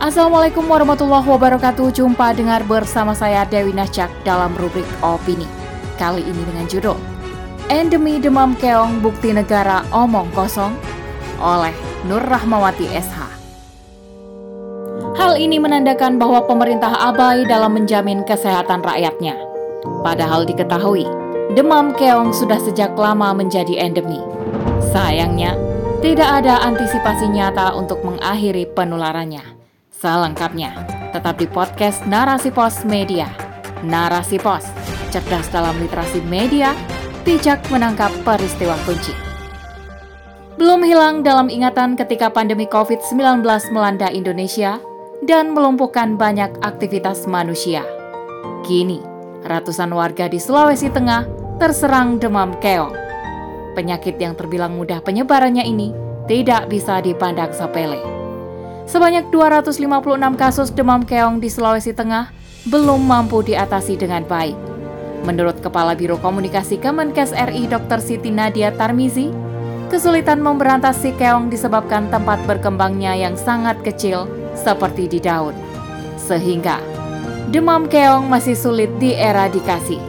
Assalamualaikum warahmatullahi wabarakatuh. Jumpa dengar bersama saya Dewi Nacak dalam rubrik Opini. Kali ini dengan judul Endemi Demam Keong Bukti Negara Omong Kosong oleh Nur Rahmawati SH. Hal ini menandakan bahwa pemerintah abai dalam menjamin kesehatan rakyatnya. Padahal diketahui, demam keong sudah sejak lama menjadi endemi. Sayangnya, tidak ada antisipasi nyata untuk mengakhiri penularannya. Selengkapnya, tetap di podcast Narasi Pos Media. Narasi Pos, cerdas dalam literasi media, bijak menangkap peristiwa kunci. Belum hilang dalam ingatan ketika pandemi COVID-19 melanda Indonesia dan melumpuhkan banyak aktivitas manusia. Kini, ratusan warga di Sulawesi Tengah terserang demam keong. Penyakit yang terbilang mudah penyebarannya ini tidak bisa dipandang sepele. Sebanyak 256 kasus demam keong di Sulawesi Tengah belum mampu diatasi dengan baik. Menurut Kepala Biro Komunikasi Kemenkes RI Dr. Siti Nadia Tarmizi, kesulitan memberantas si keong disebabkan tempat berkembangnya yang sangat kecil seperti di daun. Sehingga demam keong masih sulit dieradikasi.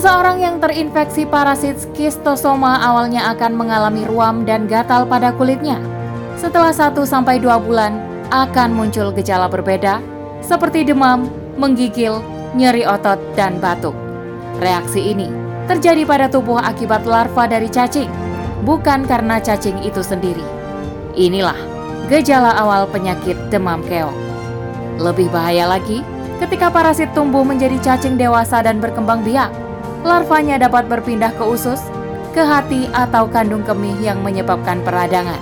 Seseorang yang terinfeksi parasit skistosoma awalnya akan mengalami ruam dan gatal pada kulitnya. Setelah 1-2 bulan, akan muncul gejala berbeda seperti demam, menggigil, nyeri otot, dan batuk. Reaksi ini terjadi pada tubuh akibat larva dari cacing, bukan karena cacing itu sendiri. Inilah gejala awal penyakit demam keong. Lebih bahaya lagi ketika parasit tumbuh menjadi cacing dewasa dan berkembang biak larvanya dapat berpindah ke usus, ke hati atau kandung kemih yang menyebabkan peradangan.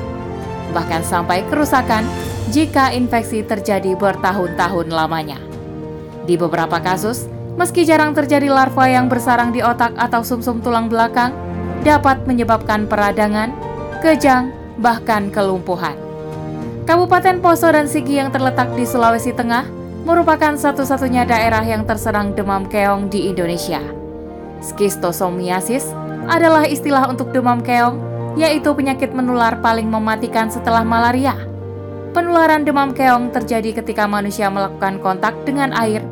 Bahkan sampai kerusakan jika infeksi terjadi bertahun-tahun lamanya. Di beberapa kasus, meski jarang terjadi larva yang bersarang di otak atau sumsum -sum tulang belakang, dapat menyebabkan peradangan, kejang, bahkan kelumpuhan. Kabupaten Poso dan Sigi yang terletak di Sulawesi Tengah merupakan satu-satunya daerah yang terserang demam keong di Indonesia. Skistosomiasis adalah istilah untuk demam keong, yaitu penyakit menular paling mematikan setelah malaria. Penularan demam keong terjadi ketika manusia melakukan kontak dengan air,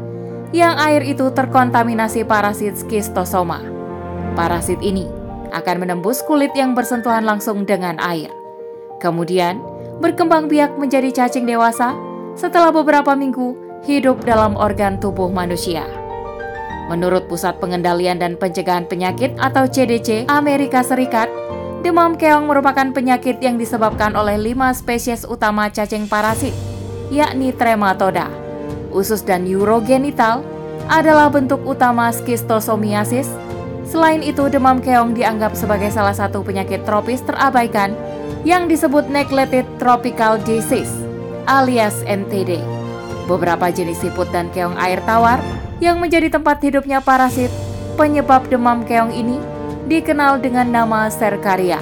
yang air itu terkontaminasi parasit skistosoma. Parasit ini akan menembus kulit yang bersentuhan langsung dengan air. Kemudian, berkembang biak menjadi cacing dewasa setelah beberapa minggu hidup dalam organ tubuh manusia. Menurut Pusat Pengendalian dan Pencegahan Penyakit atau CDC Amerika Serikat, demam keong merupakan penyakit yang disebabkan oleh lima spesies utama cacing parasit, yakni Trematoda. Usus dan urogenital adalah bentuk utama skistosomiasis. Selain itu, demam keong dianggap sebagai salah satu penyakit tropis terabaikan yang disebut neglected tropical disease alias NTD. Beberapa jenis siput dan keong air tawar yang menjadi tempat hidupnya parasit penyebab demam keong ini dikenal dengan nama Serkaria.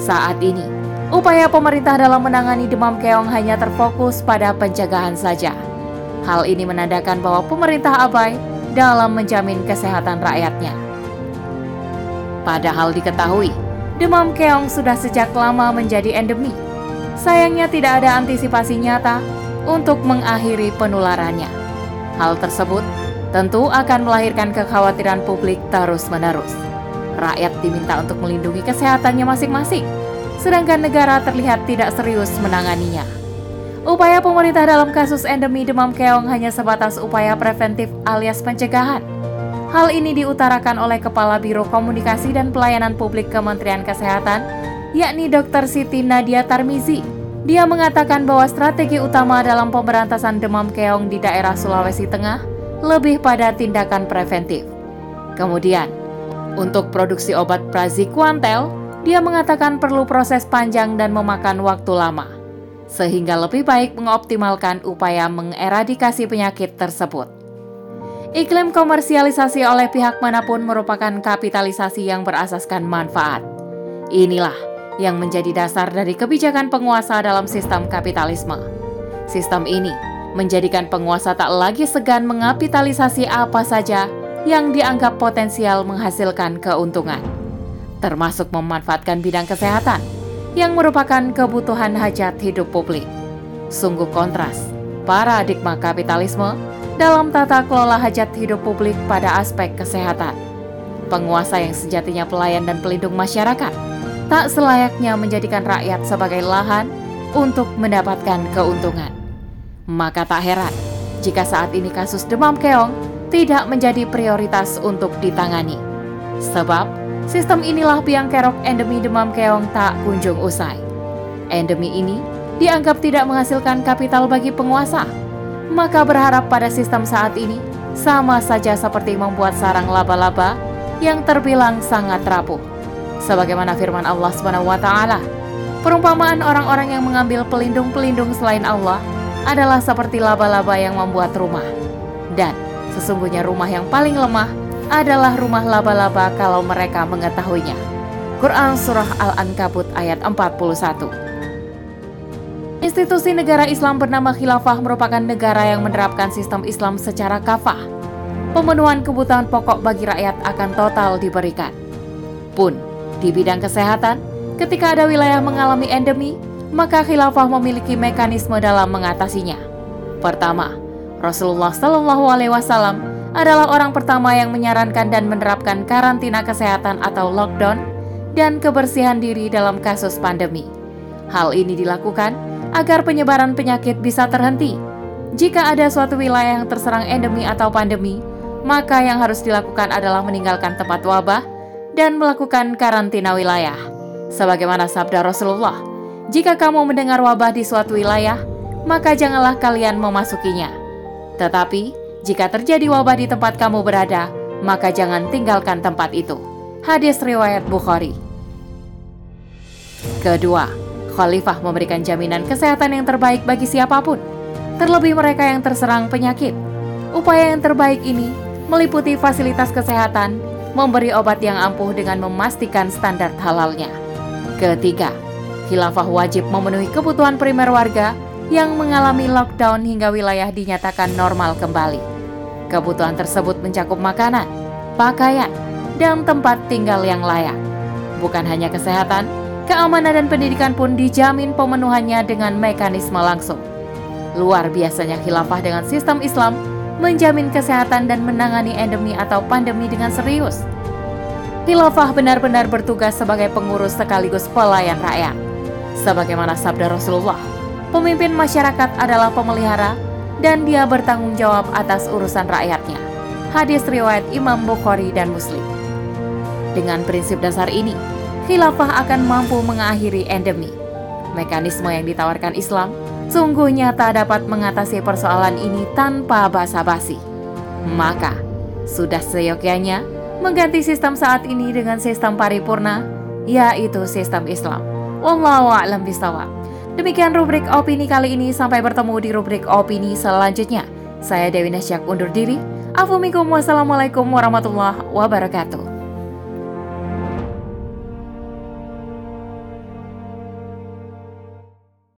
Saat ini, upaya pemerintah dalam menangani demam keong hanya terfokus pada pencegahan saja. Hal ini menandakan bahwa pemerintah abai dalam menjamin kesehatan rakyatnya. Padahal diketahui, demam keong sudah sejak lama menjadi endemi. Sayangnya tidak ada antisipasi nyata untuk mengakhiri penularannya. Hal tersebut tentu akan melahirkan kekhawatiran publik terus-menerus. Rakyat diminta untuk melindungi kesehatannya masing-masing, sedangkan negara terlihat tidak serius menanganinya. Upaya pemerintah dalam kasus endemi demam keong hanya sebatas upaya preventif alias pencegahan. Hal ini diutarakan oleh Kepala Biro Komunikasi dan Pelayanan Publik Kementerian Kesehatan, yakni Dr. Siti Nadia Tarmizi dia mengatakan bahwa strategi utama dalam pemberantasan demam keong di daerah Sulawesi Tengah lebih pada tindakan preventif. Kemudian, untuk produksi obat praziquantel, dia mengatakan perlu proses panjang dan memakan waktu lama, sehingga lebih baik mengoptimalkan upaya mengeradikasi penyakit tersebut. Iklim komersialisasi oleh pihak mana pun merupakan kapitalisasi yang berasaskan manfaat. Inilah yang menjadi dasar dari kebijakan penguasa dalam sistem kapitalisme. Sistem ini menjadikan penguasa tak lagi segan mengapitalisasi apa saja yang dianggap potensial menghasilkan keuntungan, termasuk memanfaatkan bidang kesehatan yang merupakan kebutuhan hajat hidup publik. Sungguh kontras paradigma kapitalisme dalam tata kelola hajat hidup publik pada aspek kesehatan. Penguasa yang sejatinya pelayan dan pelindung masyarakat tak selayaknya menjadikan rakyat sebagai lahan untuk mendapatkan keuntungan. Maka tak heran jika saat ini kasus demam keong tidak menjadi prioritas untuk ditangani. Sebab sistem inilah biang kerok endemi demam keong tak kunjung usai. Endemi ini dianggap tidak menghasilkan kapital bagi penguasa, maka berharap pada sistem saat ini sama saja seperti membuat sarang laba-laba yang terbilang sangat rapuh. Sebagaimana firman Allah Subhanahu wa taala, perumpamaan orang-orang yang mengambil pelindung-pelindung selain Allah adalah seperti laba-laba yang membuat rumah. Dan sesungguhnya rumah yang paling lemah adalah rumah laba-laba kalau mereka mengetahuinya. Quran Surah Al-Ankabut ayat 41 Institusi negara Islam bernama Khilafah merupakan negara yang menerapkan sistem Islam secara kafah. Pemenuhan kebutuhan pokok bagi rakyat akan total diberikan. Pun, di bidang kesehatan, ketika ada wilayah mengalami endemi, maka khilafah memiliki mekanisme dalam mengatasinya. Pertama, Rasulullah Shallallahu Alaihi Wasallam adalah orang pertama yang menyarankan dan menerapkan karantina kesehatan atau lockdown dan kebersihan diri dalam kasus pandemi. Hal ini dilakukan agar penyebaran penyakit bisa terhenti. Jika ada suatu wilayah yang terserang endemi atau pandemi, maka yang harus dilakukan adalah meninggalkan tempat wabah dan melakukan karantina wilayah. Sebagaimana sabda Rasulullah, jika kamu mendengar wabah di suatu wilayah, maka janganlah kalian memasukinya. Tetapi, jika terjadi wabah di tempat kamu berada, maka jangan tinggalkan tempat itu. Hadis riwayat Bukhari. Kedua, Khalifah memberikan jaminan kesehatan yang terbaik bagi siapa pun, terlebih mereka yang terserang penyakit. Upaya yang terbaik ini meliputi fasilitas kesehatan, memberi obat yang ampuh dengan memastikan standar halalnya. Ketiga, khilafah wajib memenuhi kebutuhan primer warga yang mengalami lockdown hingga wilayah dinyatakan normal kembali. Kebutuhan tersebut mencakup makanan, pakaian, dan tempat tinggal yang layak. Bukan hanya kesehatan, keamanan dan pendidikan pun dijamin pemenuhannya dengan mekanisme langsung. Luar biasanya khilafah dengan sistem Islam menjamin kesehatan dan menangani endemi atau pandemi dengan serius. Khilafah benar-benar bertugas sebagai pengurus sekaligus pelayan rakyat. Sebagaimana sabda Rasulullah, pemimpin masyarakat adalah pemelihara dan dia bertanggung jawab atas urusan rakyatnya. Hadis riwayat Imam Bukhari dan Muslim. Dengan prinsip dasar ini, khilafah akan mampu mengakhiri endemi. Mekanisme yang ditawarkan Islam sungguh nyata dapat mengatasi persoalan ini tanpa basa-basi. Maka, sudah seyogyanya mengganti sistem saat ini dengan sistem paripurna, yaitu sistem Islam. Wallahu a'lam bishawab. Demikian rubrik opini kali ini, sampai bertemu di rubrik opini selanjutnya. Saya Dewi Nasyak undur diri. Afumikum wassalamualaikum warahmatullahi wabarakatuh.